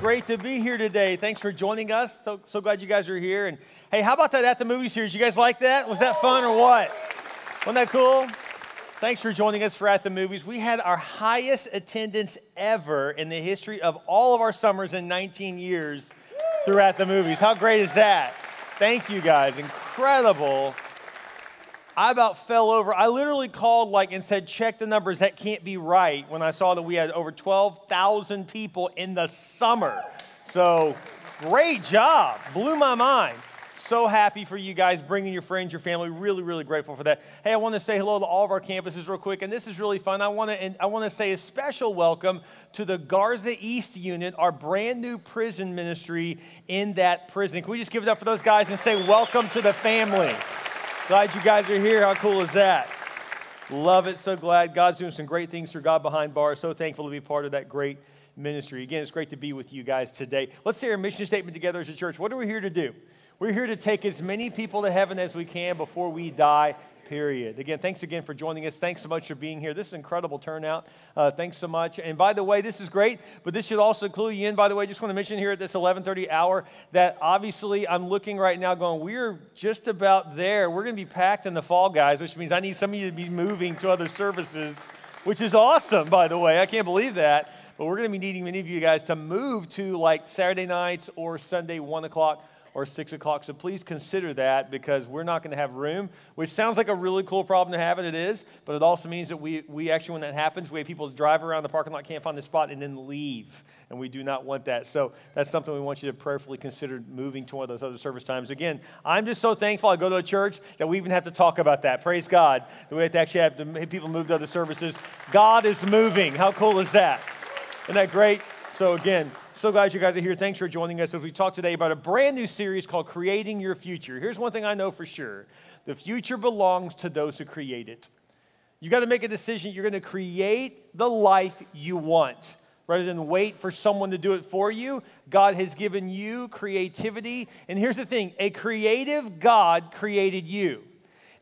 great to be here today. Thanks for joining us. So, so glad you guys are here. And hey, how about that at the movie series? You guys like that? Was that fun or what? Wasn't that cool? Thanks for joining us for At the Movies. We had our highest attendance ever in the history of all of our summers in 19 years through At the Movies. How great is that? Thank you guys. Incredible. I about fell over. I literally called like and said, check the numbers. That can't be right when I saw that we had over 12,000 people in the summer. So great job. Blew my mind. So happy for you guys bringing your friends, your family. Really, really grateful for that. Hey, I want to say hello to all of our campuses real quick, and this is really fun. I want to I want to say a special welcome to the Garza East Unit, our brand new prison ministry in that prison. Can we just give it up for those guys and say welcome to the family? Glad you guys are here. How cool is that? Love it. So glad God's doing some great things through God Behind Bars. So thankful to be part of that great ministry. Again, it's great to be with you guys today. Let's say our mission statement together as a church. What are we here to do? We're here to take as many people to heaven as we can before we die period. Again, thanks again for joining us. Thanks so much for being here. This is incredible turnout. Uh, thanks so much. And by the way, this is great, but this should also clue you in. By the way, just want to mention here at this 11:30 hour that obviously I'm looking right now, going, we're just about there. We're going to be packed in the fall, guys, which means I need some of you to be moving to other services, which is awesome. By the way, I can't believe that. But we're going to be needing many of you guys to move to like Saturday nights or Sunday one o'clock or 6 o'clock. So please consider that because we're not going to have room, which sounds like a really cool problem to have, and it is, but it also means that we, we actually, when that happens, we have people drive around the parking lot, can't find the spot, and then leave. And we do not want that. So that's something we want you to prayerfully consider moving to one of those other service times. Again, I'm just so thankful I go to a church that we even have to talk about that. Praise God. That we have to actually have to, people move to other services. God is moving. How cool is that? Isn't that great? So again, so glad you guys are here. Thanks for joining us as we talk today about a brand new series called Creating Your Future. Here's one thing I know for sure the future belongs to those who create it. You got to make a decision. You're going to create the life you want rather than wait for someone to do it for you. God has given you creativity. And here's the thing a creative God created you.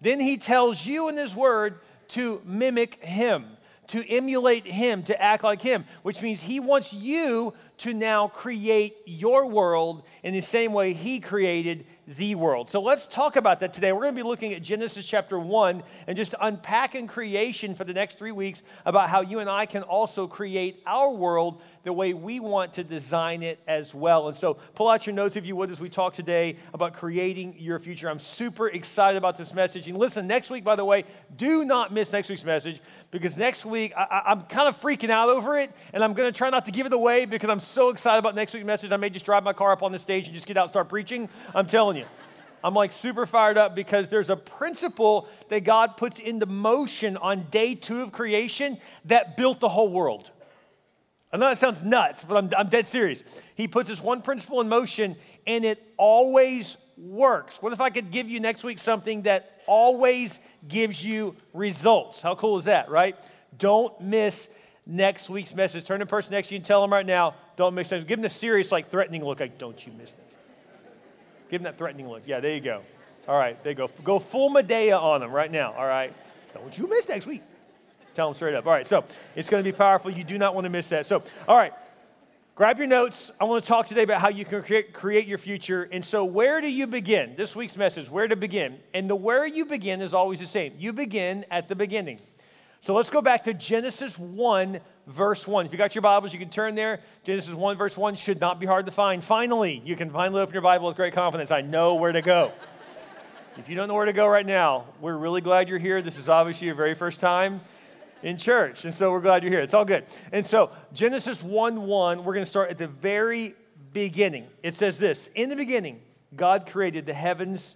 Then he tells you in his word to mimic him, to emulate him, to act like him, which means he wants you to now create your world in the same way He created the world. So let's talk about that today. We're going to be looking at Genesis chapter 1 and just unpacking creation for the next three weeks about how you and I can also create our world the way we want to design it as well. And so pull out your notes if you would as we talk today about creating your future. I'm super excited about this message. And listen, next week, by the way, do not miss next week's message because next week I, am kind of freaking out over it, and I'm going to try not to give it away because I'm so excited about next week's message. I may just drive my car up on the stage and just get out and start preaching. I'm telling you. I'm like super fired up because there's a principle that God puts into motion on day two of creation that built the whole world. I know that sounds nuts, but I'm, I'm dead serious. He puts this one principle in motion and it always works. What if I could give you next week something that always gives you results. How cool is that, right? Don't miss next week's message. Turn to the person next to you and tell them right now, don't miss it. Give them the serious, like threatening look, like, don't you miss that. Give them that threatening look. Yeah, there you go. All right, there you go. Go full Madea on them right now. All right. Don't you miss next week. Tell them straight up. All right, so it's going to be powerful. You do not want to miss that. So, all right, Grab your notes. I want to talk today about how you can create, create, your future. And so, where do you begin? This week's message, where to begin? And the where you begin is always the same. You begin at the beginning. So, let's go back to Genesis 1, verse 1. If you got your Bibles, you can turn there. Genesis 1, verse 1 should not be hard to find. Finally, you can finally open your Bible with great confidence. I know where to go. if you don't know where to go right now, we're really glad you're here. This is obviously your very first time in church. And so we're glad you're here. It's all good. And so Genesis 1 1, we're going to start at the very beginning. It says this In the beginning, God created the heavens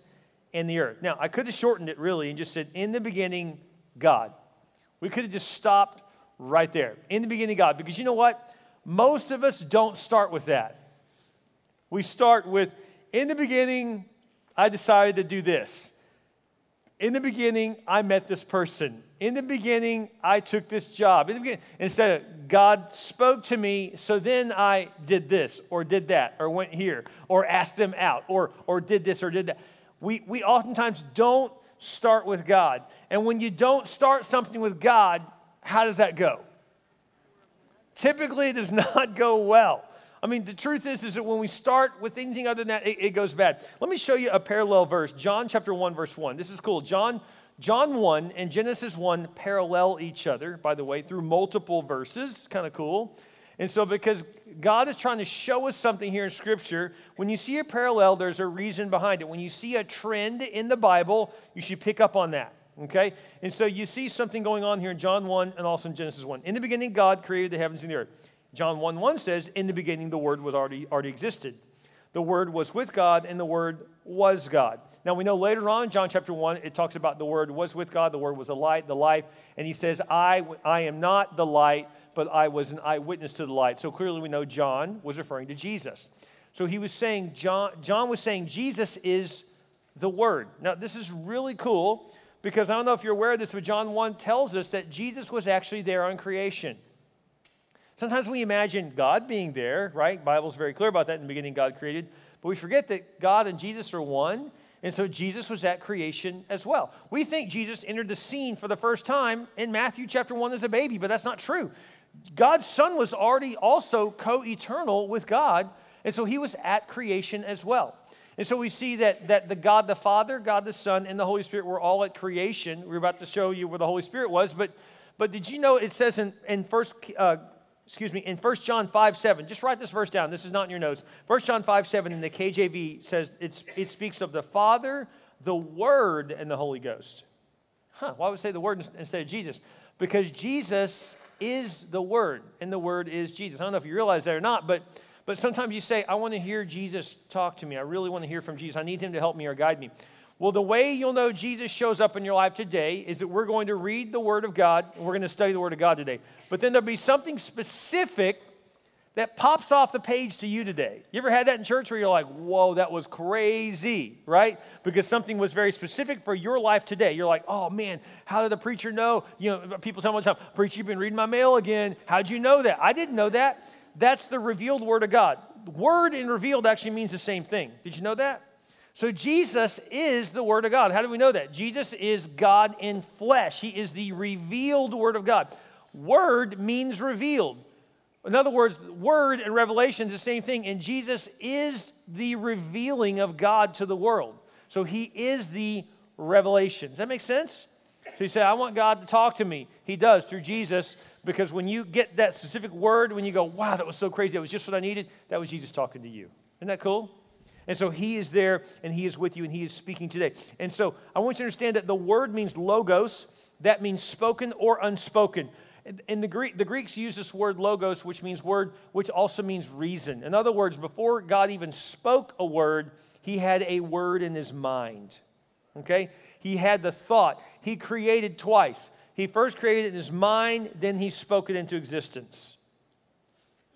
and the earth. Now, I could have shortened it really and just said, In the beginning, God. We could have just stopped right there. In the beginning, God. Because you know what? Most of us don't start with that. We start with, In the beginning, I decided to do this. In the beginning, I met this person. In the beginning, I took this job. In instead of God spoke to me, so then I did this or did that or went here or asked them out or, or did this or did that. We, we oftentimes don't start with God. And when you don't start something with God, how does that go? Typically, it does not go well. I mean, the truth is, is that when we start with anything other than that, it, it goes bad. Let me show you a parallel verse. John chapter 1, verse 1. This is cool. John, John 1 and Genesis 1 parallel each other, by the way, through multiple verses. Kind of cool. And so, because God is trying to show us something here in Scripture, when you see a parallel, there's a reason behind it. When you see a trend in the Bible, you should pick up on that. Okay? And so you see something going on here in John 1 and also in Genesis 1. In the beginning, God created the heavens and the earth. John 1 1 says, In the beginning, the Word was already, already existed. The Word was with God, and the Word was God. Now we know later on, John chapter 1, it talks about the Word was with God, the Word was the light, the life, and he says, I, I am not the light, but I was an eyewitness to the light. So clearly we know John was referring to Jesus. So he was saying, John, John was saying, Jesus is the Word. Now this is really cool because I don't know if you're aware of this, but John 1 tells us that Jesus was actually there on creation. Sometimes we imagine God being there, right? Bible's very clear about that. In the beginning, God created. But we forget that God and Jesus are one. And so Jesus was at creation as well. We think Jesus entered the scene for the first time in Matthew chapter 1 as a baby, but that's not true. God's Son was already also co eternal with God, and so he was at creation as well. And so we see that, that the God the Father, God the Son, and the Holy Spirit were all at creation. We're about to show you where the Holy Spirit was, but, but did you know it says in, in first, uh, excuse me, in 1 John 5 7, just write this verse down. This is not in your notes. 1 John 5 7 in the KJV says it's, it speaks of the Father, the Word, and the Holy Ghost. Huh, why would it say the Word instead of Jesus? Because Jesus is the Word, and the Word is Jesus. I don't know if you realize that or not, but, but sometimes you say, I want to hear Jesus talk to me. I really want to hear from Jesus. I need him to help me or guide me. Well, the way you'll know Jesus shows up in your life today is that we're going to read the Word of God, and we're going to study the Word of God today. But then there'll be something specific that pops off the page to you today. You ever had that in church where you're like, whoa, that was crazy, right? Because something was very specific for your life today. You're like, oh man, how did the preacher know? You know, people tell me all the time, preacher, you've been reading my mail again. How'd you know that? I didn't know that. That's the revealed word of God. Word and revealed actually means the same thing. Did you know that? So Jesus is the Word of God. How do we know that? Jesus is God in flesh. He is the revealed Word of God. Word means revealed. In other words, word and revelation is the same thing, and Jesus is the revealing of God to the world. So he is the revelation. Does that make sense? So you say, I want God to talk to me. He does through Jesus, because when you get that specific word, when you go, wow, that was so crazy, that was just what I needed, that was Jesus talking to you. Isn't that cool? And so he is there and he is with you and he is speaking today. And so I want you to understand that the word means logos, that means spoken or unspoken. In the, Greek, the Greeks use this word logos, which means word, which also means reason. In other words, before God even spoke a word, he had a word in his mind. Okay? He had the thought. He created twice. He first created it in his mind, then he spoke it into existence.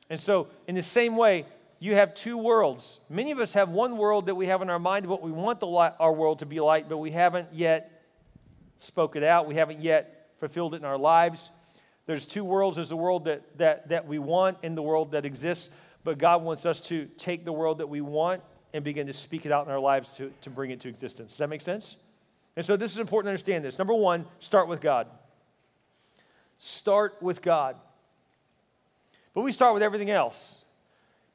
And so, in the same way, you have two worlds. Many of us have one world that we have in our mind what we want the, our world to be like, but we haven't yet spoke it out. We haven't yet fulfilled it in our lives. There's two worlds. There's the world that, that, that we want and the world that exists. But God wants us to take the world that we want and begin to speak it out in our lives to, to bring it to existence. Does that make sense? And so this is important to understand this. Number one, start with God. Start with God. But we start with everything else.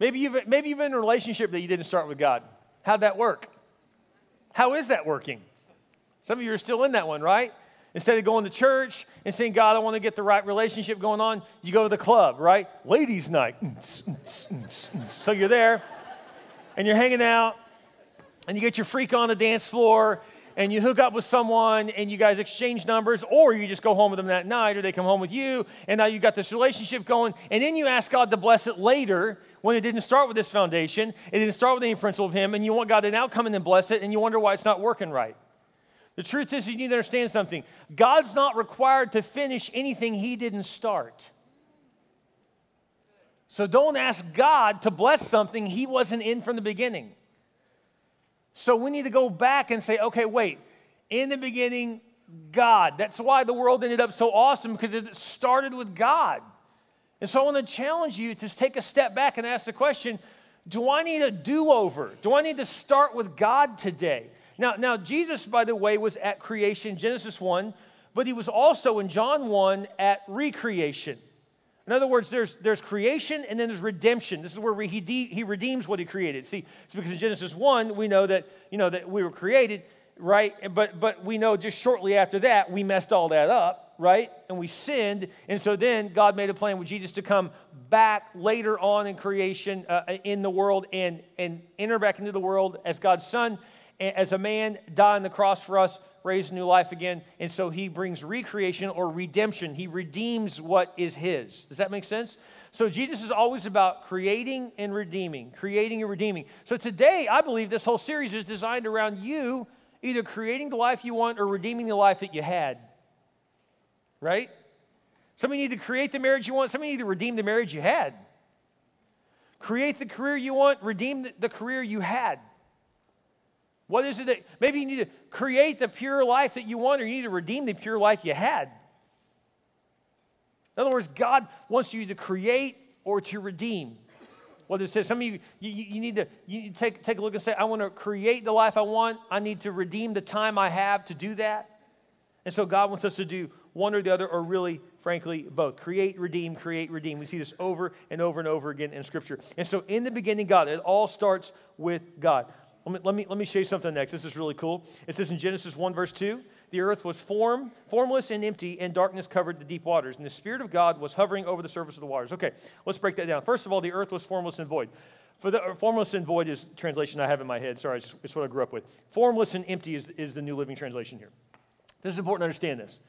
Maybe you've, maybe you've been in a relationship that you didn't start with God. How'd that work? How is that working? Some of you are still in that one, right? Instead of going to church and saying, God, I want to get the right relationship going on, you go to the club, right? Ladies' night. so you're there and you're hanging out and you get your freak on the dance floor and you hook up with someone and you guys exchange numbers, or you just go home with them that night, or they come home with you, and now you got this relationship going, and then you ask God to bless it later when it didn't start with this foundation, it didn't start with any principle of Him, and you want God to now come in and bless it, and you wonder why it's not working right. The truth is, you need to understand something. God's not required to finish anything He didn't start. So don't ask God to bless something He wasn't in from the beginning. So we need to go back and say, okay, wait, in the beginning, God. That's why the world ended up so awesome because it started with God. And so I want to challenge you to take a step back and ask the question do I need a do over? Do I need to start with God today? Now, now, Jesus, by the way, was at creation, Genesis 1, but he was also in John 1 at recreation. In other words, there's, there's creation and then there's redemption. This is where he, de- he redeems what he created. See, it's because in Genesis 1, we know that, you know, that we were created, right? But, but we know just shortly after that, we messed all that up, right? And we sinned. And so then God made a plan with Jesus to come back later on in creation, uh, in the world, and, and enter back into the world as God's son, as a man, die on the cross for us, raise new life again. And so he brings recreation or redemption. He redeems what is his. Does that make sense? So Jesus is always about creating and redeeming, creating and redeeming. So today, I believe this whole series is designed around you either creating the life you want or redeeming the life that you had. Right? Some of you need to create the marriage you want, some of you need to redeem the marriage you had. Create the career you want, redeem the career you had. What is it that maybe you need to create the pure life that you want, or you need to redeem the pure life you had? In other words, God wants you to create or to redeem. What it says, some of you, you, you need to you need to take, take a look and say, I want to create the life I want. I need to redeem the time I have to do that. And so God wants us to do one or the other, or really, frankly, both. Create, redeem, create, redeem. We see this over and over and over again in Scripture. And so in the beginning, God, it all starts with God. Let me, let me, let me show you something next. This is really cool. It says in Genesis 1, verse 2 the earth was form, formless and empty, and darkness covered the deep waters. And the Spirit of God was hovering over the surface of the waters. Okay, let's break that down. First of all, the earth was formless and void. For the uh, formless and void is translation I have in my head. Sorry, it's, it's what I grew up with. Formless and empty is, is the New Living Translation here. This is important to understand this.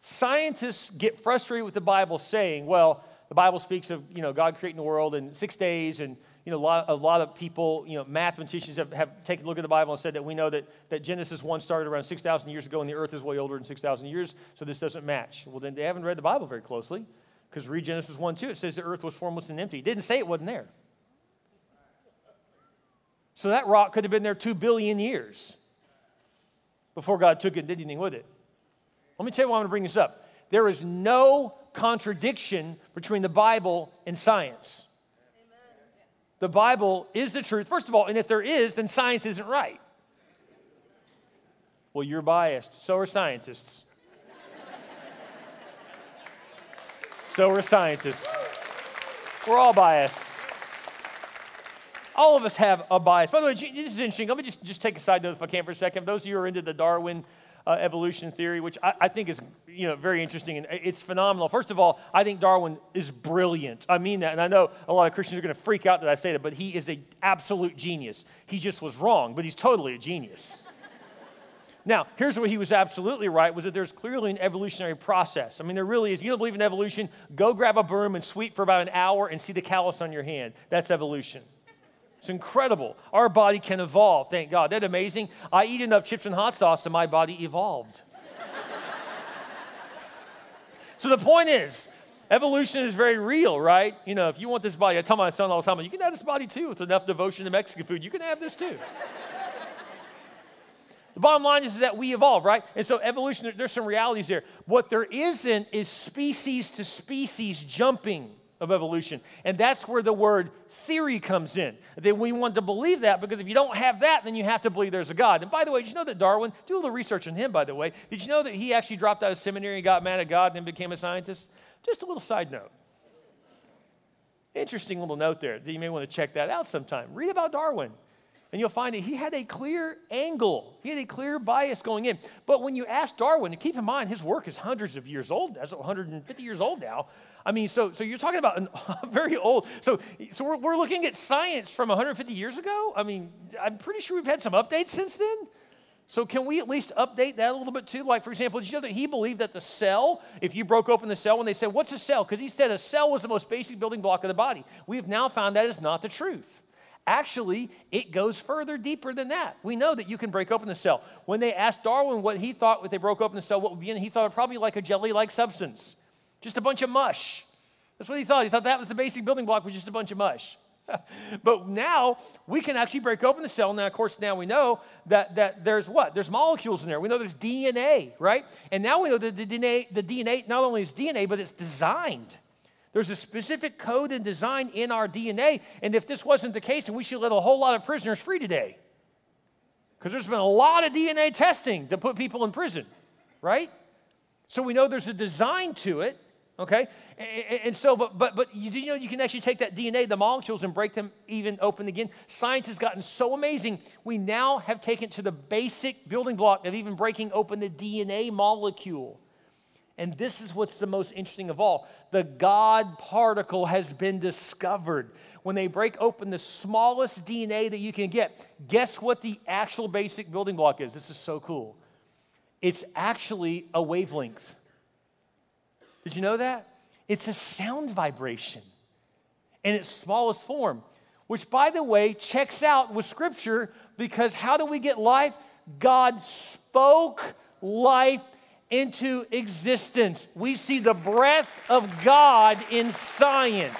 Scientists get frustrated with the Bible saying, well, the Bible speaks of you know God creating the world in six days and you know, a lot, a lot of people, you know, mathematicians have, have taken a look at the Bible and said that we know that, that Genesis 1 started around 6,000 years ago and the earth is way older than 6,000 years, so this doesn't match. Well, then they haven't read the Bible very closely because read Genesis 1 2, it says the earth was formless and empty. It didn't say it wasn't there. So that rock could have been there 2 billion years before God took it and did anything with it. Let me tell you why I'm going to bring this up. There is no contradiction between the Bible and science the Bible is the truth. First of all, and if there is, then science isn't right. Well, you're biased. So are scientists. so are scientists. We're all biased. All of us have a bias. By the way, this is interesting. Let me just, just take a side note if I can for a second. Those of you who are into the Darwin uh, evolution theory, which I, I, think is you know very interesting and it's phenomenal. First of all, I think Darwin is brilliant. I mean that, and I know a lot of Christians are going to freak out that I say that, but he is an absolute genius. He just was wrong, but he's totally a genius. Now, here's what he was absolutely right was that there's clearly an evolutionary process. I mean, there really is. You don't believe in evolution? Go grab a broom and sweep for about an hour and see the callus on your hand. That's evolution. It's incredible. Our body can evolve, thank God. That's amazing. I eat enough chips and hot sauce and my body evolved. so the point is, evolution is very real, right? You know, if you want this body, I tell my son all the time, you can have this body too with enough devotion to Mexican food. You can have this too. the bottom line is that we evolve, right? And so evolution, there's some realities there. What there isn't is species to species jumping of evolution. And that's where the word theory comes in. That we want to believe that because if you don't have that, then you have to believe there's a God. And by the way, did you know that Darwin, do a little research on him, by the way, did you know that he actually dropped out of seminary and got mad at God and then became a scientist? Just a little side note. Interesting little note there that you may want to check that out sometime. Read about Darwin. And you'll find that he had a clear angle. He had a clear bias going in. But when you ask Darwin, and keep in mind his work is hundreds of years old, that's 150 years old now. I mean, so, so you're talking about an, very old. So, so we're, we're looking at science from 150 years ago. I mean, I'm pretty sure we've had some updates since then. So, can we at least update that a little bit too? Like, for example, did you know that he believed that the cell, if you broke open the cell, when they said, What's a cell? Because he said a cell was the most basic building block of the body. We have now found that is not the truth. Actually, it goes further deeper than that. We know that you can break open the cell. When they asked Darwin what he thought if they broke open the cell, what would be in it, he thought it probably like a jelly like substance just a bunch of mush. That's what he thought. He thought that was the basic building block was just a bunch of mush. but now we can actually break open the cell. Now, of course, now we know that, that there's what? There's molecules in there. We know there's DNA, right? And now we know that the DNA, the DNA not only is DNA, but it's designed. There's a specific code and design in our DNA. And if this wasn't the case, then we should let a whole lot of prisoners free today. Because there's been a lot of DNA testing to put people in prison, right? So we know there's a design to it. Okay? And, and so, but, but, but you you know you can actually take that DNA, the molecules, and break them even open again? Science has gotten so amazing. We now have taken to the basic building block of even breaking open the DNA molecule. And this is what's the most interesting of all. The God particle has been discovered. When they break open the smallest DNA that you can get, guess what the actual basic building block is? This is so cool. It's actually a wavelength. Did you know that? It's a sound vibration in its smallest form, which, by the way, checks out with Scripture because how do we get life? God spoke life into existence. We see the breath of God in science.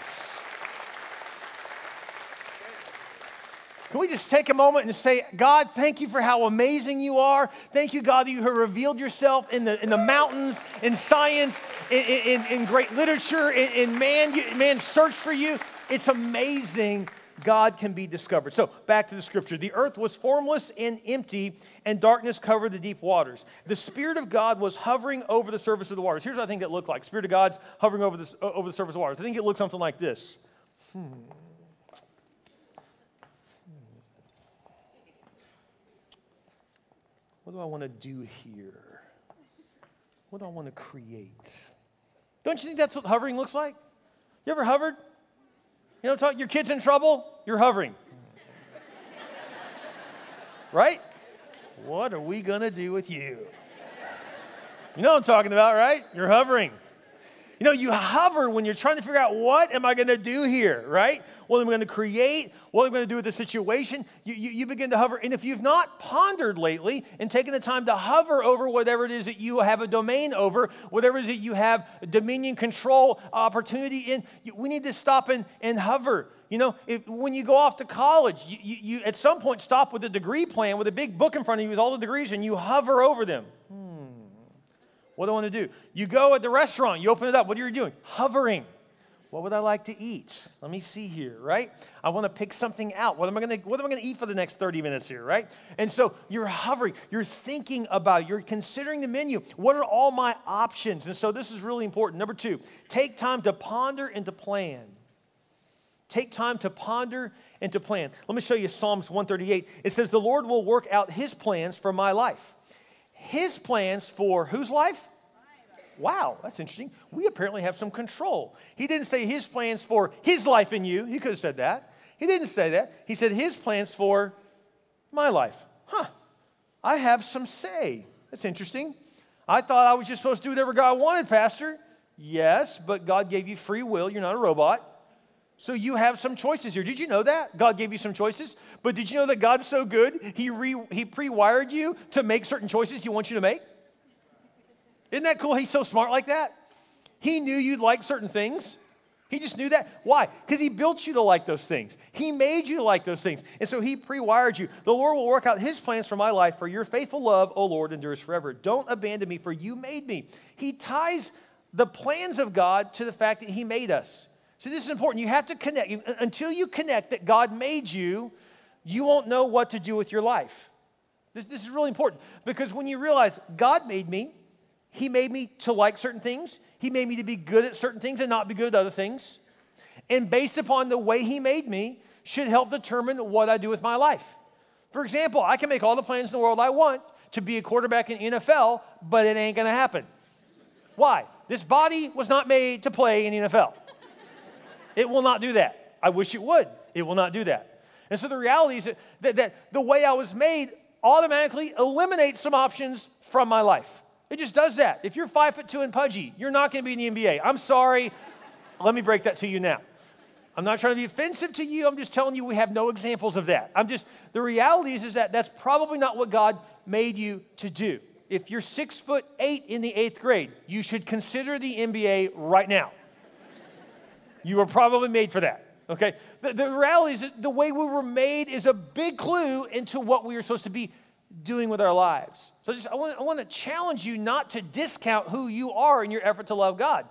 Can we just take a moment and say, God, thank you for how amazing you are. Thank you, God, that you have revealed yourself in the, in the mountains, in science, in, in, in great literature, in, in man, man's search for you. It's amazing God can be discovered. So, back to the scripture. The earth was formless and empty, and darkness covered the deep waters. The Spirit of God was hovering over the surface of the waters. Here's what I think it looked like Spirit of God's hovering over, this, over the surface of the waters. I think it looked something like this. Hmm. What do I want to do here? What do I want to create? Don't you think that's what hovering looks like? You ever hovered? You know, talk, your kid's in trouble, you're hovering. right? What are we going to do with you? You know what I'm talking about, right? You're hovering. You know, you hover when you're trying to figure out what am I going to do here, right? What am I going to create? What am I going to do with the situation? You, you, you, begin to hover. And if you've not pondered lately and taken the time to hover over whatever it is that you have a domain over, whatever it is that you have dominion, control, opportunity in, you, we need to stop and, and hover. You know, if, when you go off to college, you, you, you at some point stop with a degree plan with a big book in front of you with all the degrees and you hover over them. Hmm. What do I want to do? You go at the restaurant, you open it up. What are you doing? Hovering. What would I like to eat? Let me see here, right? I want to pick something out. What am I going to what am I going to eat for the next 30 minutes here, right? And so you're hovering, you're thinking about it, you're considering the menu. What are all my options? And so this is really important. Number 2, take time to ponder and to plan. Take time to ponder and to plan. Let me show you Psalms 138. It says the Lord will work out his plans for my life his plans for whose life? Wow, that's interesting. We apparently have some control. He didn't say his plans for his life in you. He could have said that. He didn't say that. He said his plans for my life. Huh. I have some say. That's interesting. I thought I was just supposed to do whatever God wanted, Pastor. Yes, but God gave you free will. You're not a robot. So you have some choices here. Did you know that? God gave you some choices. But did you know that God's so good, He, re, he pre wired you to make certain choices He wants you to make? Isn't that cool? He's so smart like that. He knew you'd like certain things. He just knew that. Why? Because He built you to like those things. He made you like those things. And so He pre wired you. The Lord will work out His plans for my life, for your faithful love, O Lord, endures forever. Don't abandon me, for you made me. He ties the plans of God to the fact that He made us. So this is important. You have to connect. Until you connect that God made you, you won't know what to do with your life. This, this is really important because when you realize God made me, He made me to like certain things, He made me to be good at certain things and not be good at other things. And based upon the way He made me, should help determine what I do with my life. For example, I can make all the plans in the world I want to be a quarterback in NFL, but it ain't gonna happen. Why? This body was not made to play in NFL. It will not do that. I wish it would. It will not do that. And so the reality is that, that, that the way I was made automatically eliminates some options from my life. It just does that. If you're five foot two and pudgy, you're not going to be in the NBA. I'm sorry. Let me break that to you now. I'm not trying to be offensive to you. I'm just telling you we have no examples of that. I'm just, the reality is, is that that's probably not what God made you to do. If you're six foot eight in the eighth grade, you should consider the NBA right now. You were probably made for that. Okay? The, the reality is the way we were made is a big clue into what we are supposed to be doing with our lives. So just, I, want, I want to challenge you not to discount who you are in your effort to love God.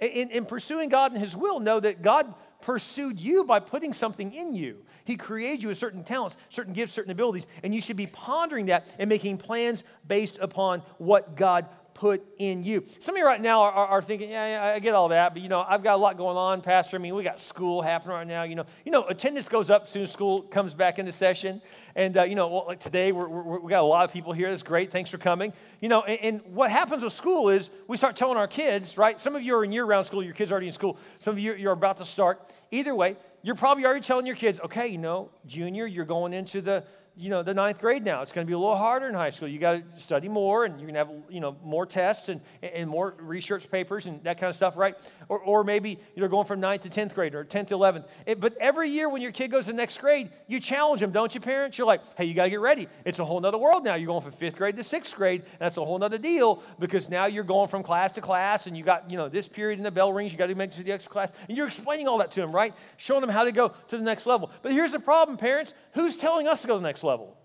In, in pursuing God and His will, know that God pursued you by putting something in you. He created you with certain talents, certain gifts, certain abilities, and you should be pondering that and making plans based upon what God put in you. Some of you right now are, are, are, thinking, yeah, yeah, I get all that, but you know, I've got a lot going on, Pastor. I mean, we got school happening right now. You know, you know, attendance goes up soon school comes back into session. And uh, you know, like today we're, we're, we got a lot of people here. That's great. Thanks for coming. You know, and, and, what happens with school is we start telling our kids, right? Some of you are in year-round school. Your kids are already in school. Some of you you're about to start. Either way, you're probably already telling your kids, okay, you know, junior, you're going into the you know, the ninth grade now. It's going to be a little harder in high school. You got to study more, and you're going to have, you know, more tests and, and more research papers and that kind of stuff, right? Or, or maybe you're going from ninth to 10th grade or 10th to 11th. It, but every year when your kid goes to the next grade, you challenge them, don't you, parents? You're like, hey, you got to get ready. It's a whole other world now. You're going from fifth grade to sixth grade. And that's a whole other deal because now you're going from class to class, and you got, you know, this period and the bell rings. You got to make it to the next class. And you're explaining all that to them, right? Showing them how to go to the next level. But here's the problem, parents. Who's telling us to go to the next level?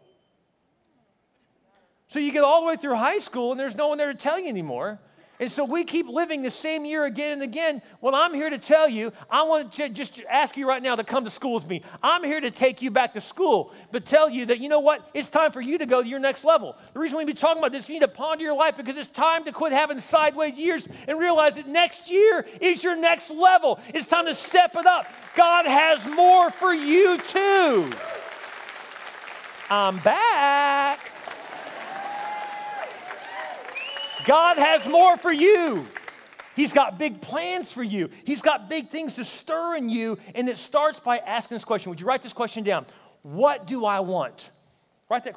So you get all the way through high school and there's no one there to tell you anymore. And so we keep living the same year again and again. Well, I'm here to tell you, I want to just ask you right now to come to school with me. I'm here to take you back to school, but tell you that, you know what? It's time for you to go to your next level. The reason we be talking about this, you need to ponder your life because it's time to quit having sideways years and realize that next year is your next level. It's time to step it up. God has more for you too. I'm back. God has more for you. He's got big plans for you. He's got big things to stir in you. And it starts by asking this question. Would you write this question down? What do I want? Write that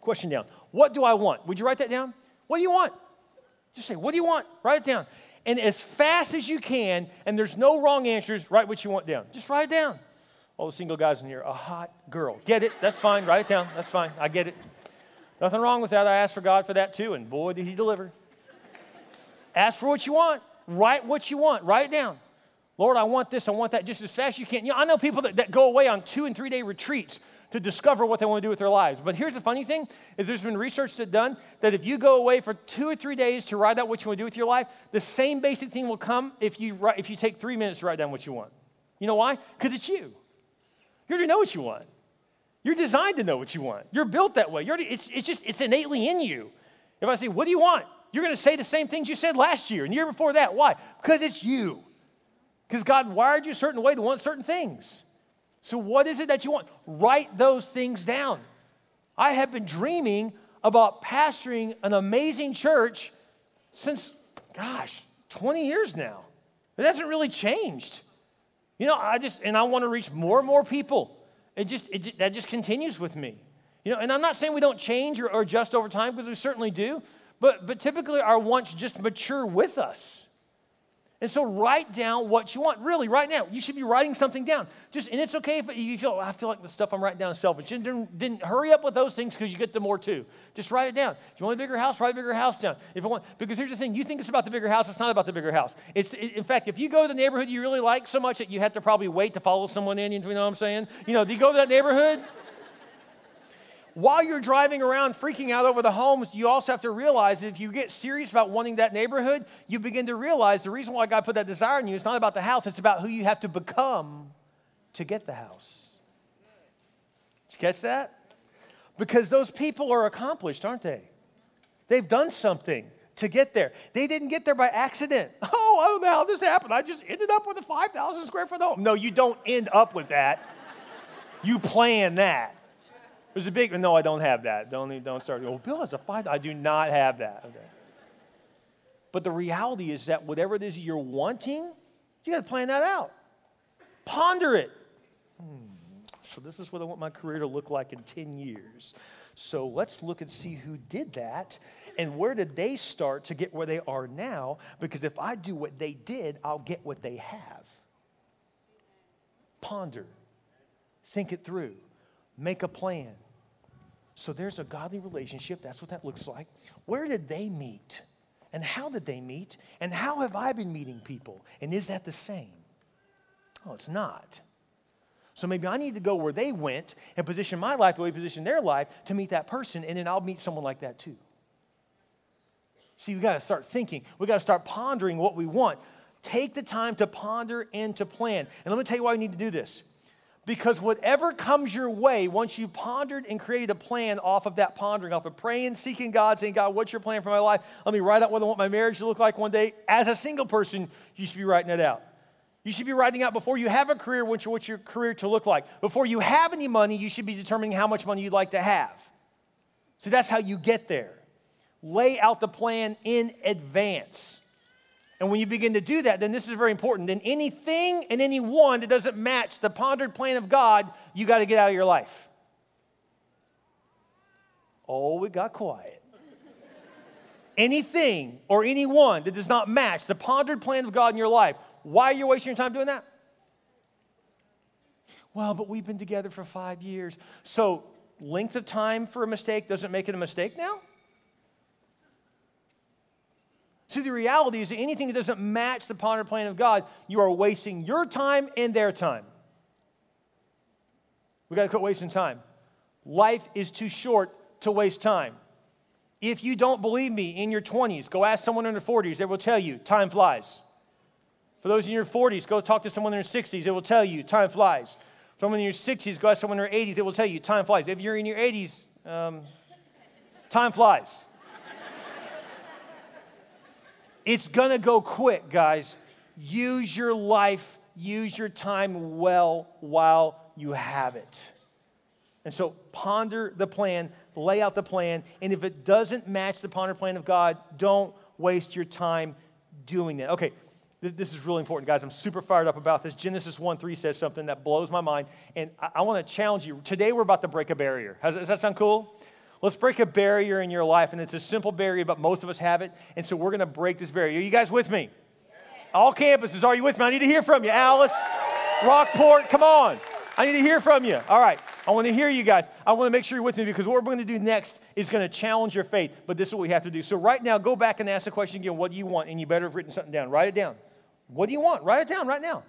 question down. What do I want? Would you write that down? What do you want? Just say, What do you want? Write it down. And as fast as you can, and there's no wrong answers, write what you want down. Just write it down. All the single guys in here, a hot girl. Get it? That's fine. Write it down. That's fine. I get it. Nothing wrong with that. I asked for God for that too, and boy, did He deliver. Ask for what you want. Write what you want. Write it down. Lord, I want this, I want that just as fast as you can. You know, I know people that, that go away on two and three day retreats to discover what they want to do with their lives. But here's the funny thing is there's been research that done that if you go away for two or three days to write out what you want to do with your life, the same basic thing will come if you, write, if you take three minutes to write down what you want. You know why? Because it's you. You already know what you want. You're designed to know what you want. You're built that way. Already, it's, it's just, it's innately in you. If I say, what do you want? you're going to say the same things you said last year and the year before that. Why? Because it's you. Because God wired you a certain way to want certain things. So, what is it that you want? Write those things down. I have been dreaming about pastoring an amazing church since, gosh, 20 years now. It hasn't really changed. You know, I just, and I want to reach more and more people. It just, it, that just continues with me. You know, and I'm not saying we don't change or, or adjust over time because we certainly do. But, but typically, our wants just mature with us. And so, write down what you want. Really, right now, you should be writing something down. Just, and it's okay if you feel, I feel like the stuff I'm writing down is selfish. Just didn't, didn't hurry up with those things because you get the more too. Just write it down. If you want a bigger house, write a bigger house down. If you want, because here's the thing: you think it's about the bigger house. It's not about the bigger house. It's, it, in fact, if you go to the neighborhood you really like so much that you have to probably wait to follow someone in. You know what I'm saying? You know, do you go to that neighborhood? While you're driving around freaking out over the homes, you also have to realize if you get serious about wanting that neighborhood, you begin to realize the reason why God put that desire in you is not about the house, it's about who you have to become to get the house. Did you catch that? Because those people are accomplished, aren't they? They've done something to get there. They didn't get there by accident. Oh, I don't know how this happened. I just ended up with a 5,000 square foot home. No, you don't end up with that. You plan that. There's a big, no, I don't have that. Don't, don't start, oh, Bill has a five. I do not have that. Okay. But the reality is that whatever it is you're wanting, you got to plan that out. Ponder it. Hmm. So, this is what I want my career to look like in 10 years. So, let's look and see who did that and where did they start to get where they are now. Because if I do what they did, I'll get what they have. Ponder, think it through, make a plan. So there's a godly relationship. That's what that looks like. Where did they meet? And how did they meet? And how have I been meeting people? And is that the same? Oh, it's not. So maybe I need to go where they went and position my life the way they position their life to meet that person, and then I'll meet someone like that too. See, we got to start thinking. We got to start pondering what we want. Take the time to ponder and to plan. And let me tell you why we need to do this Because whatever comes your way, once you pondered and created a plan off of that pondering, off of praying, seeking God, saying, God, what's your plan for my life? Let me write out what I want my marriage to look like one day. As a single person, you should be writing it out. You should be writing out before you have a career, what your, what your career to look like. Before you have any money, you should be determining how much money you'd like to have. So that's how you get there. Lay out the plan in advance. And when you begin to do that, then this is very important. Then anything and anyone that doesn't match the pondered plan of God, you got to get out of your life. Oh, it got quiet. anything or anyone that does not match the pondered plan of God in your life, why are you wasting your time doing that? Well, but we've been together for five years. So, length of time for a mistake doesn't make it a mistake now? See, the reality is that anything that doesn't match the pondered plan of God, you are wasting your time and their time. We got to quit wasting time. Life is too short to waste time. If you don't believe me in your 20s, go ask someone in their 40s. They will tell you time flies. For those in your 40s, go talk to someone in their 60s. They will tell you time flies. For someone in your 60s, go ask someone in their 80s. They will tell you time flies. If you're in your 80s, um, time flies. It's going to go quick, guys. Use your life, use your time well while you have it. And so ponder the plan, lay out the plan, and if it doesn't match the ponder plan of God, don't waste your time doing that. Okay, this is really important, guys. I'm super fired up about this. Genesis 1 3 says something that blows my mind, and I, I want to challenge you. Today, we're about to break a barrier. Does, does that sound cool? Let's break a barrier in your life, and it's a simple barrier, but most of us have it. And so we're going to break this barrier. Are you guys with me? All campuses, are you with me? I need to hear from you. Alice, Rockport, come on. I need to hear from you. All right. I want to hear you guys. I want to make sure you're with me because what we're going to do next is going to challenge your faith. But this is what we have to do. So, right now, go back and ask the question again what do you want? And you better have written something down. Write it down. What do you want? Write it down right now.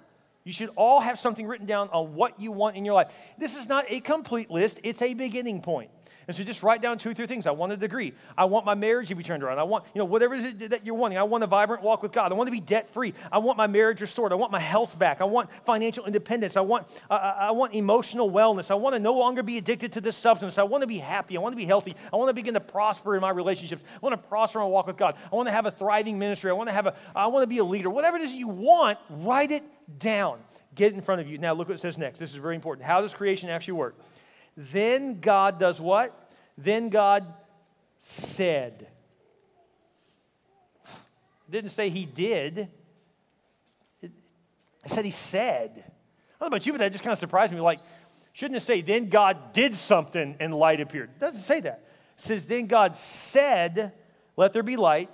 You should all have something written down on what you want in your life. This is not a complete list, it's a beginning point. And so just write down two or three things. I want a degree. I want my marriage to be turned around. I want, you know, whatever it is that you're wanting. I want a vibrant walk with God. I want to be debt free. I want my marriage restored. I want my health back. I want financial independence. I want, uh, I want emotional wellness. I want to no longer be addicted to this substance. I want to be happy. I want to be healthy. I want to begin to prosper in my relationships. I want to prosper in my walk with God. I want to have a thriving ministry. I want to have a, I want to be a leader. Whatever it is you want, write it down. Get it in front of you. Now look what it says next. This is very important. How does creation actually work? Then God does what? Then God said. It didn't say he did. It said he said. I don't know about you, but that just kind of surprised me. Like, shouldn't it say, then God did something and light appeared? It doesn't say that. It says, then God said, let there be light,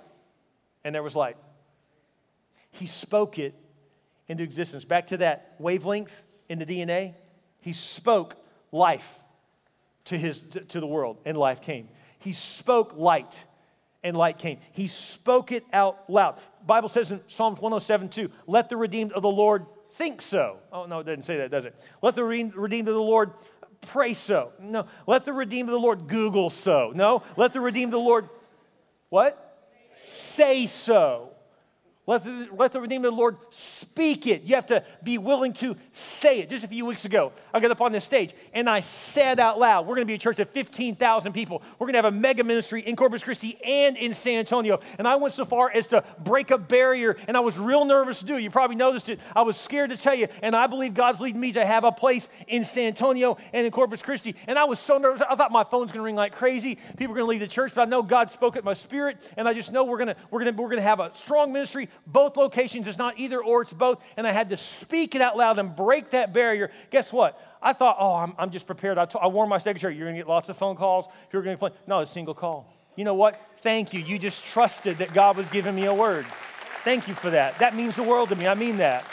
and there was light. He spoke it into existence. Back to that wavelength in the DNA, he spoke life to, his, to, the world, and life came. He spoke light, and light came. He spoke it out loud. Bible says in Psalms 107 2, let the redeemed of the Lord think so. Oh, no, it doesn't say that, does it? Let the redeemed of the Lord pray so. No. Let the redeemed of the Lord Google so. No. Let the redeemed of the Lord, what? Say so. Let the, let the redeemed of the Lord speak it. You have to be willing to say it. Just a few weeks ago, I got up on this stage and I said out loud, we're going to be a church of 15,000 people. We're going to have a mega ministry in Corpus Christi and in San Antonio. And I went so far as to break a barrier and I was real nervous to do. You probably noticed it. I was scared to tell you. And I believe God's leading me to have a place in San Antonio and in Corpus Christi. And I was so nervous. I thought my phone's going to ring like crazy. People are going to leave the church, but I know God spoke at my spirit. And I just know we're going to, we're going to, we're going to have a strong ministry both locations. It's not either or, it's both. And I had to speak it out loud and break that barrier. Guess what? I thought, oh, I'm, I'm just prepared. I, t- I warned my secretary, you're going to get lots of phone calls. You're going to No, a single call. You know what? Thank you. You just trusted that God was giving me a word. Thank you for that. That means the world to me. I mean that.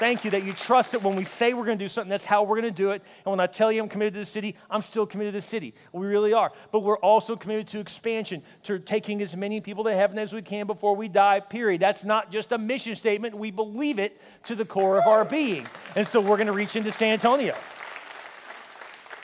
Thank you that you trust that when we say we're going to do something, that's how we're going to do it. And when I tell you I'm committed to the city, I'm still committed to the city. We really are. But we're also committed to expansion, to taking as many people to heaven as we can before we die, period. That's not just a mission statement. We believe it to the core of our being. And so we're going to reach into San Antonio.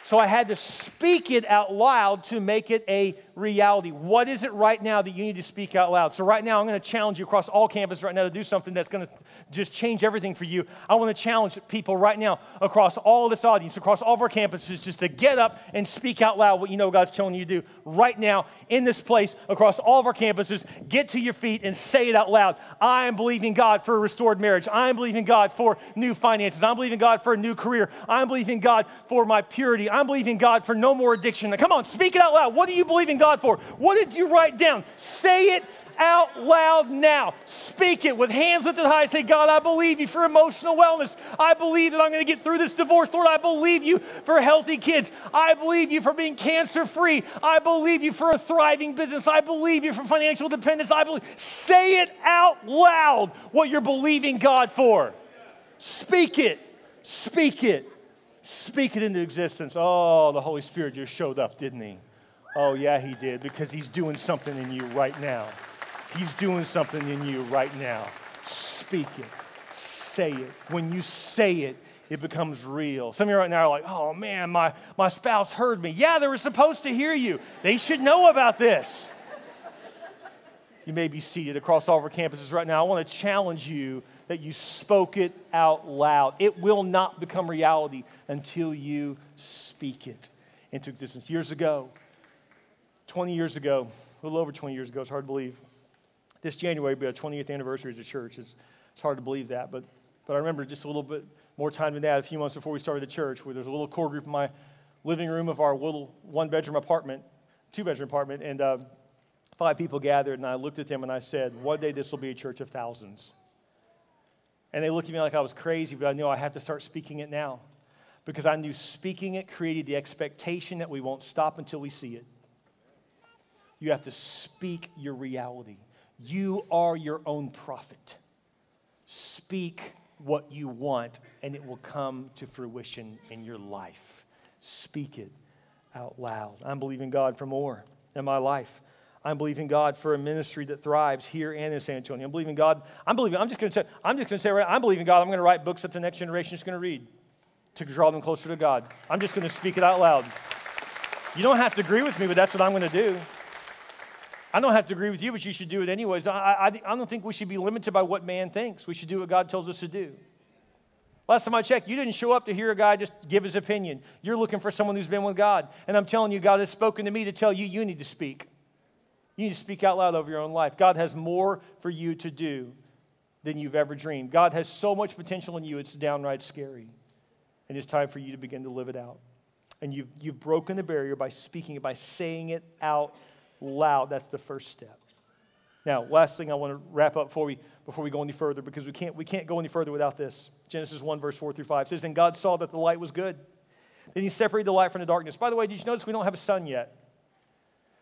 So I had to speak it out loud to make it a reality. What is it right now that you need to speak out loud? So, right now, I'm going to challenge you across all campus right now to do something that's going to just change everything for you. I want to challenge people right now across all this audience, across all of our campuses, just to get up and speak out loud what you know God's telling you to do right now in this place, across all of our campuses. Get to your feet and say it out loud. I am believing God for a restored marriage. I am believing God for new finances. I'm believing God for a new career. I'm believing God for my purity. I'm believing God for no more addiction. Now, come on, speak it out loud. What do you believe in God for? What did you write down? Say it out loud now. Speak it with hands lifted high. Say, God, I believe you for emotional wellness. I believe that I'm going to get through this divorce. Lord, I believe you for healthy kids. I believe you for being cancer free. I believe you for a thriving business. I believe you for financial dependence. I believe. Say it out loud what you're believing God for. Speak it. Speak it. Speak it into existence. Oh, the Holy Spirit just showed up, didn't he? Oh, yeah, he did, because he's doing something in you right now. He's doing something in you right now. Speak it, say it. When you say it, it becomes real. Some of you right now are like, oh man, my, my spouse heard me. Yeah, they were supposed to hear you. They should know about this. you may be seated across all of our campuses right now. I want to challenge you that you spoke it out loud. It will not become reality until you speak it into existence. Years ago, 20 years ago, a little over 20 years ago, it's hard to believe, this January will be our 20th anniversary as a church. It's, it's hard to believe that, but, but I remember just a little bit more time than that, a few months before we started the church, where there's a little core group in my living room of our little one bedroom apartment, two bedroom apartment, and uh, five people gathered, and I looked at them and I said, One day this will be a church of thousands. And they looked at me like I was crazy, but I knew I had to start speaking it now because I knew speaking it created the expectation that we won't stop until we see it. You have to speak your reality. You are your own prophet. Speak what you want, and it will come to fruition in your life. Speak it out loud. I'm believing God for more in my life. I'm believing God for a ministry that thrives here and in San Antonio. I'm believing God. I'm believing. I'm just going to say. I'm just going to say. Right, I'm believing God. I'm going to write books that the next generation is going to read to draw them closer to God. I'm just going to speak it out loud. You don't have to agree with me, but that's what I'm going to do. I don't have to agree with you, but you should do it anyways. I, I, I don't think we should be limited by what man thinks. We should do what God tells us to do. Last time I checked, you didn't show up to hear a guy just give his opinion. You're looking for someone who's been with God. And I'm telling you, God has spoken to me to tell you you need to speak. You need to speak out loud over your own life. God has more for you to do than you've ever dreamed. God has so much potential in you, it's downright scary. And it's time for you to begin to live it out. And you've, you've broken the barrier by speaking it, by saying it out loud. That's the first step. Now, last thing I want to wrap up before we, before we go any further, because we can't, we can't go any further without this. Genesis 1, verse 4 through 5 says, And God saw that the light was good. Then he separated the light from the darkness. By the way, did you notice we don't have a sun yet?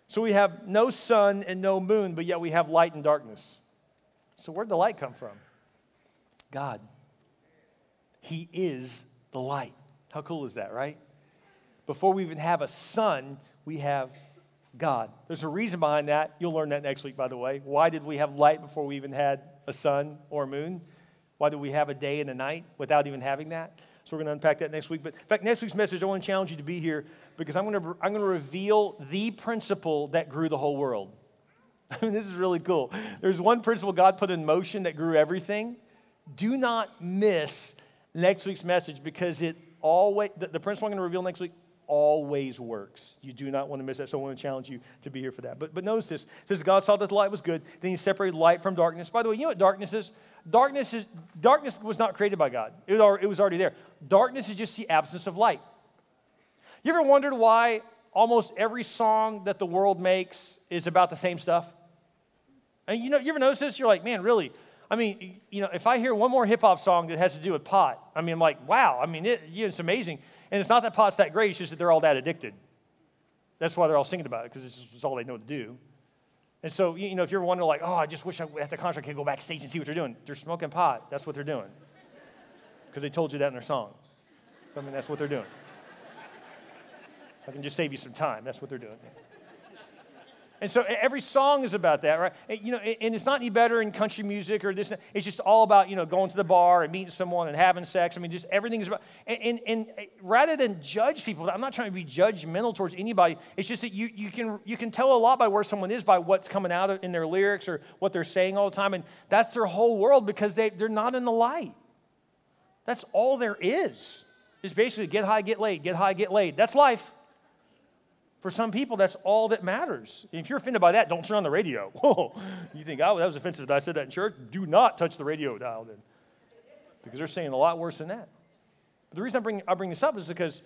So we have no sun and no moon, but yet we have light and darkness. So where'd the light come from? God. He is the light. How cool is that, right? Before we even have a sun, we have God. There's a reason behind that. You'll learn that next week, by the way. Why did we have light before we even had a sun or a moon? Why did we have a day and a night without even having that? So we're going to unpack that next week. But in fact, next week's message, I want to challenge you to be here because I'm going to, I'm going to reveal the principle that grew the whole world. I mean, this is really cool. There's one principle God put in motion that grew everything. Do not miss next week's message because it always, the, the principle I'm going to reveal next week always works. You do not want to miss that. So I want to challenge you to be here for that. But, but notice this. It says God saw that the light was good. Then he separated light from darkness. By the way, you know what darkness is? Darkness, is, darkness was not created by God. It was, it was already there. Darkness is just the absence of light. You ever wondered why almost every song that the world makes is about the same stuff? And you know, you ever notice this? You're like, man, really? I mean, you know, if I hear one more hip hop song that has to do with pot, I mean, I'm like, wow. I mean, it, it's amazing. And it's not that pot's that great, it's just that they're all that addicted. That's why they're all singing about it, because it's, it's all they know to do. And so, you know, if you're wondering, like, oh, I just wish I, at the concert I could go backstage and see what they're doing, they're smoking pot. That's what they're doing. Because they told you that in their song. So, I mean, that's what they're doing. I can just save you some time. That's what they're doing. And so every song is about that, right? And, you know, and it's not any better in country music or this. It's just all about, you know, going to the bar and meeting someone and having sex. I mean, just everything is about. And, and, and uh, rather than judge people, I'm not trying to be judgmental towards anybody. It's just that you, you, can, you can tell a lot by where someone is by what's coming out in their lyrics or what they're saying all the time. And that's their whole world because they, they're not in the light. That's all there is. It's basically get high, get laid, get high, get laid. That's life. For some people, that's all that matters. If you're offended by that, don't turn on the radio. Whoa, you think, oh, that was offensive that I said that in church? Do not touch the radio dial then. Because they're saying a lot worse than that. But the reason I bring, I bring this up is because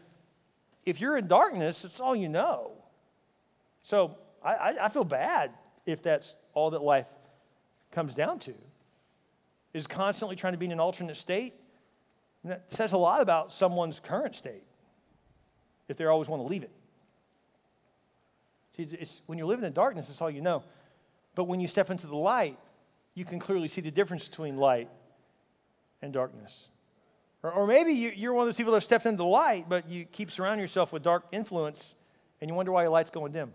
if you're in darkness, it's all you know. So I, I, I feel bad if that's all that life comes down to, is constantly trying to be in an alternate state. And that says a lot about someone's current state if they always want to leave it. It's, when you're living in darkness, it's all you know. But when you step into the light, you can clearly see the difference between light and darkness. Or, or maybe you, are one of those people that have stepped into the light, but you keep surrounding yourself with dark influence and you wonder why your light's going dim.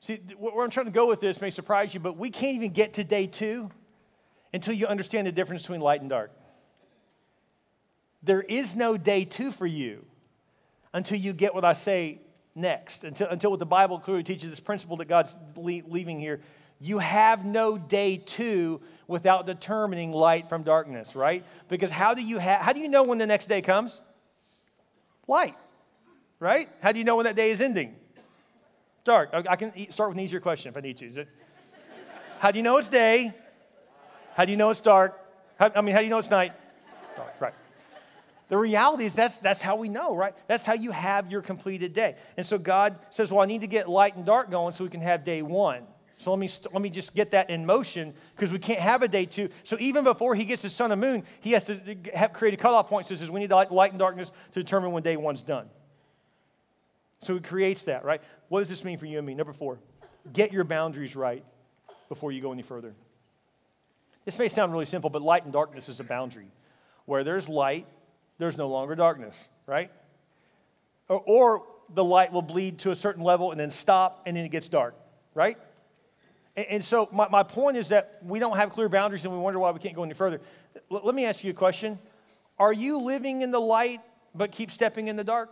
See, where I'm trying to go with this may surprise you, but we can't even get to day two until you understand the difference between light and dark. There is no day two for you until you get what I say next, until, until what the Bible clearly teaches this principle that God's leaving here. You have no day two without determining light from darkness, right? Because how do you ha- how do you know when the next day comes? Light, right? How do you know when that day is ending? Dark. I can start with an easier question if I need to. Is it? How do you know it's day? How do you know it's dark? How, I mean, how do you know it's night? Dark, right. The reality is that's, that's how we know, right? That's how you have your completed day. And so God says, Well, I need to get light and dark going so we can have day one. So let me, let me just get that in motion because we can't have a day two. So even before he gets the sun and moon, he has to have, create a cutoff point. So says we need light and darkness to determine when day one's done. So he creates that, right? What does this mean for you and me? Number four, get your boundaries right before you go any further. This may sound really simple, but light and darkness is a boundary. Where there's light, there's no longer darkness, right? Or, or, the light will bleed to a certain level and then stop and then it gets dark, right? And, and so my, my point is that we don't have clear boundaries and we wonder why we can't go any further. L- let me ask you a question Are you living in the light but keep stepping in the dark?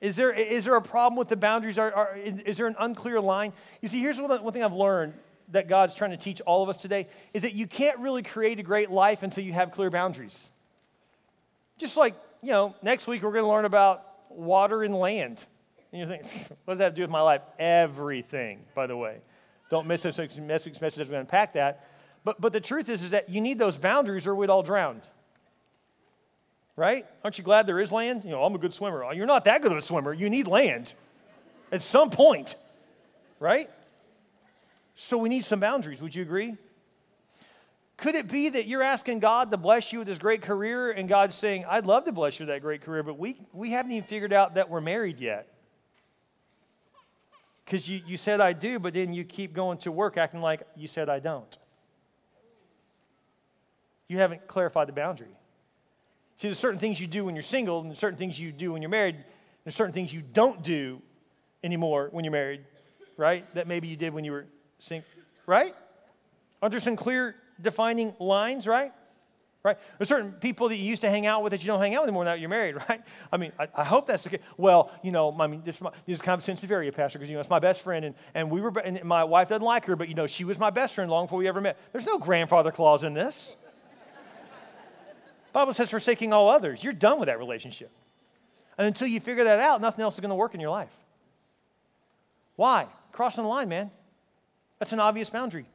Is there, is there a problem with the boundaries? Are, are, is there an unclear line? You see, here's one, one thing I've learned that God's trying to teach all of us today is that you can't really create a great life until you have clear boundaries. Just like, you know, next week we're going to learn about water and land. And you think, what does that have to do with my life? Everything, by the way. Don't miss this message, message as we unpack that. But, but the truth is, is that you need those boundaries or we'd all drown. Right? Aren't you glad there is land? You know, I'm a good swimmer. You're not that good of a swimmer. You need land at some point. Right? So we need some boundaries. Would you agree? Could it be that you're asking God to bless you with this great career and God's saying, I'd love to bless you with that great career, but we, we haven't even figured out that we're married yet? Because you, you said I do, but then you keep going to work acting like you said I don't. You haven't clarified the boundary. See, there's certain things you do when you're single, and there's certain things you do when you're married. There's certain things you don't do anymore when you're married, right? That maybe you did when you were Sing, right? There some clear defining lines, right? Right? There's certain people that you used to hang out with that you don't hang out with anymore now that you're married, right? I mean, I, I hope that's the case. Well, you know, I mean, this, this is kind of a sensitive area, Pastor, because, you know, it's my best friend, and, and we were, and my wife doesn't like her, but, you know, she was my best friend long before we ever met. There's no grandfather clause in this. Bible says forsaking all others. You're done with that relationship. And until you figure that out, nothing else is going to work in your life. Why? Crossing the line, man. That's an obvious boundary.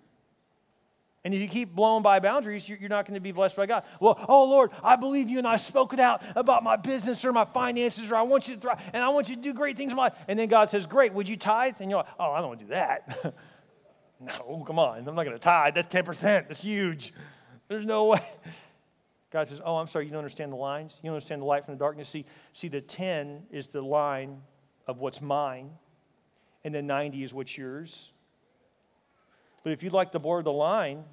And if you keep blowing by boundaries, you're not going to be blessed by God. Well, oh Lord, I believe you and I spoke it out about my business or my finances, or I want you to thrive, and I want you to do great things in my life. And then God says, Great, would you tithe? And you're like, Oh, I don't want to do that. no, come on. I'm not going to tithe. That's 10%. That's huge. There's no way. God says, Oh, I'm sorry, you don't understand the lines. You don't understand the light from the darkness. See, see, the 10 is the line of what's mine, and the 90 is what's yours. But if you'd like to border the line,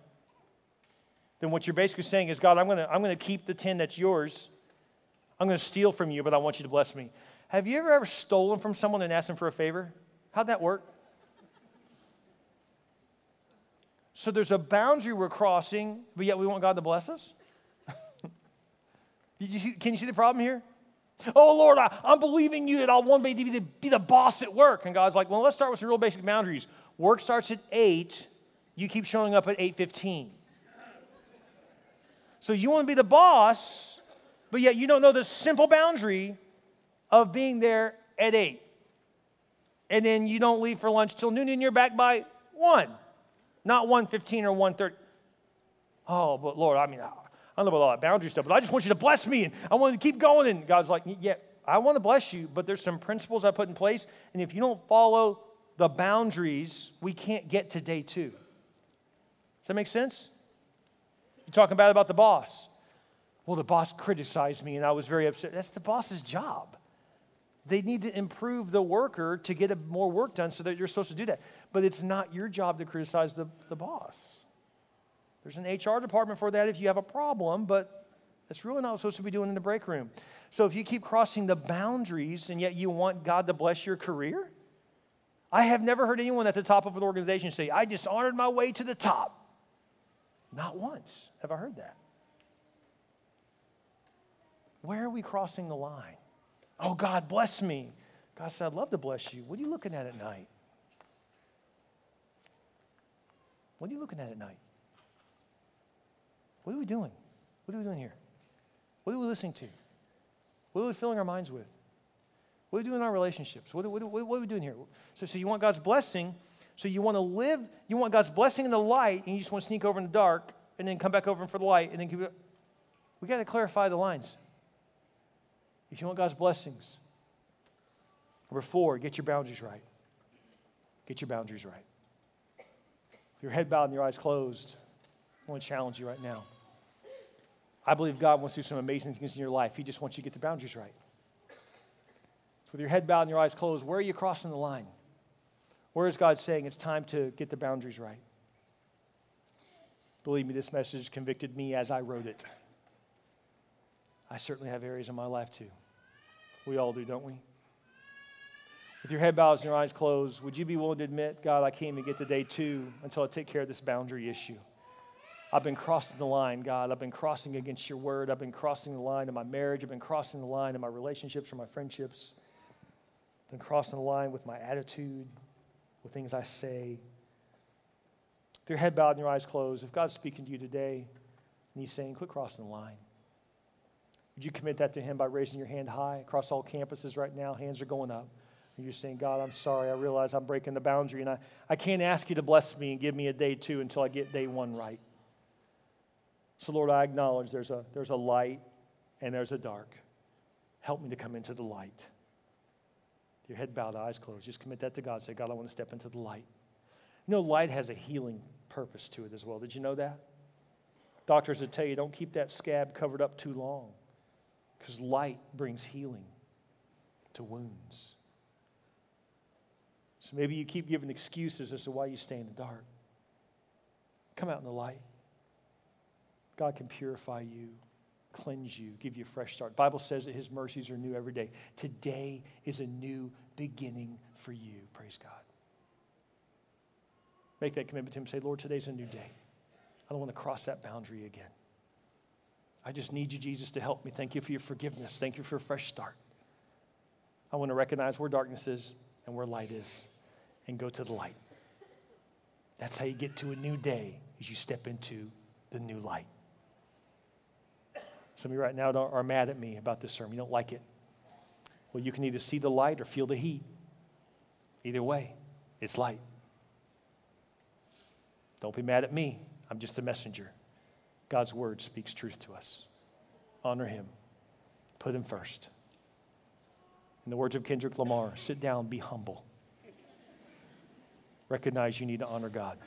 then what you're basically saying is, God, I'm going to I'm going to keep the 10 that's yours. I'm going to steal from you, but I want you to bless me. Have you ever ever stolen from someone and asked them for a favor? How'd that work? So there's a boundary we're crossing, but yet we want God to bless us? You see, can you see the problem here? Oh, Lord, I, am believing you that I want me to be, the, be the boss at work. And God's like, well, let's start with some real basic boundaries. Work starts at 8. You keep showing up at 8.15. So you want to be the boss, but yet you don't know the simple boundary of being there at 8. And then you don't leave for lunch till noon and you're back by 1. Not 1.15 or 1.30. Oh, but Lord, I mean, I don't know about all that boundary stuff, but I just want you to bless me and I want to keep going. And God's like, yeah, I want to bless you, but there's some principles I put in place. And if you don't follow the boundaries, we can't get to day two. Does that make sense? You're talking bad about the boss. Well, the boss criticized me and I was very upset. That's the boss's job. They need to improve the worker to get more work done so that you're supposed to do that. But it's not your job to criticize the, the boss. There's an HR department for that if you have a problem, but that's really not supposed to be doing in the break room. So if you keep crossing the boundaries and yet you want God to bless your career, I have never heard anyone at the top of an organization say, I just honored my way to the top. Not once have I heard that. Where are we crossing the line? Oh, God, bless me. God said, I'd love to bless you. What are you looking at at night? What are you looking at at night? What are we doing? What are we doing here? What are we listening to? What are we filling our minds with? What are we doing in our relationships? What, what, what, are we doing here? So, so you want God's blessing. So you want to live, you want God's blessing in the light, and you just want to sneak over in the dark and then come back over for the light. And then it. we got to clarify the lines. If you want God's blessings, number four, get your boundaries right. Get your boundaries right. With your head bowed and your eyes closed, I want to challenge you right now. I believe God wants to do some amazing things in your life. He just wants you to get the boundaries right. With your head bowed and your eyes closed, where are you crossing the line? Where is God saying it's time to get the boundaries right? Believe me, this message convicted me as I wrote it. I certainly have areas in my life too. We all do, don't we? With your head bowed and your eyes closed, would you be willing to admit, God, I can't even get to day two until I take care of this boundary issue? I've been crossing the line, God. I've been crossing against your word. I've been crossing the line in my marriage. I've been crossing the line in my relationships or my friendships. I've been crossing the line with my attitude, with things I say. With your head bowed and your eyes closed, if God's speaking to you today and He's saying, quit crossing the line, would you commit that to Him by raising your hand high across all campuses right now? Hands are going up. And you're saying, God, I'm sorry. I realize I'm breaking the boundary, and I, I can't ask you to bless me and give me a day two until I get day one right. So, Lord, I acknowledge there's a, there's a light and there's a dark. Help me to come into the light. Your head bowed, eyes closed. Just commit that to God. Say, God, I want to step into the light. You know, light has a healing purpose to it as well. Did you know that? Doctors would tell you don't keep that scab covered up too long because light brings healing to wounds. So maybe you keep giving excuses as to why you stay in the dark. Come out in the light. God can purify you, cleanse you, give you a fresh start. Bible says that his mercies are new every day. Today is a new beginning for you. Praise God. Make that commitment to him. Say, Lord, today's a new day. I don't want to cross that boundary again. I just need you, Jesus, to help me. Thank you for your forgiveness. Thank you for a fresh start. I want to recognize where darkness is and where light is and go to the light. That's how you get to a new day as you step into the new light. Some of you right now are mad at me about this sermon. You don't like it. Well, you can either see the light or feel the heat. Either way, it's light. Don't be mad at me. I'm just a messenger. God's word speaks truth to us. Honor him, put him first. In the words of Kendrick Lamar, sit down, be humble. Recognize you need to honor God.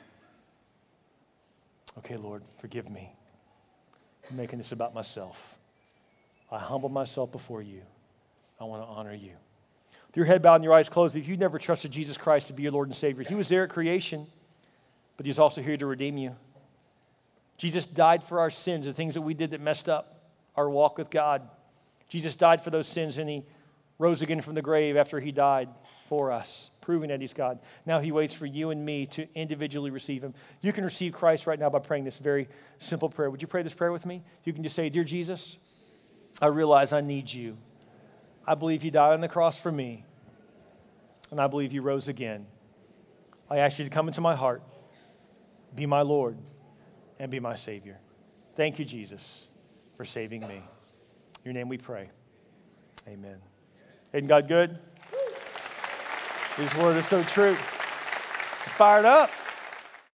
Okay, Lord, forgive me. I'm making this about myself. I humble myself before you. I want to honor you. With your head bowed and your eyes closed, if you never trusted Jesus Christ to be your Lord and Savior, He was there at creation, but He's also here to redeem you. Jesus died for our sins, the things that we did that messed up our walk with God. Jesus died for those sins, and He rose again from the grave after he died for us, proving that he's God. Now he waits for you and me to individually receive him. You can receive Christ right now by praying this very simple prayer. Would you pray this prayer with me? You can just say, Dear Jesus, I realize I need you. I believe you died on the cross for me, and I believe you rose again. I ask you to come into my heart, be my Lord, and be my Savior. Thank you, Jesus, for saving me. In your name we pray. Amen. Isn't God good? His word is so true. Fired up.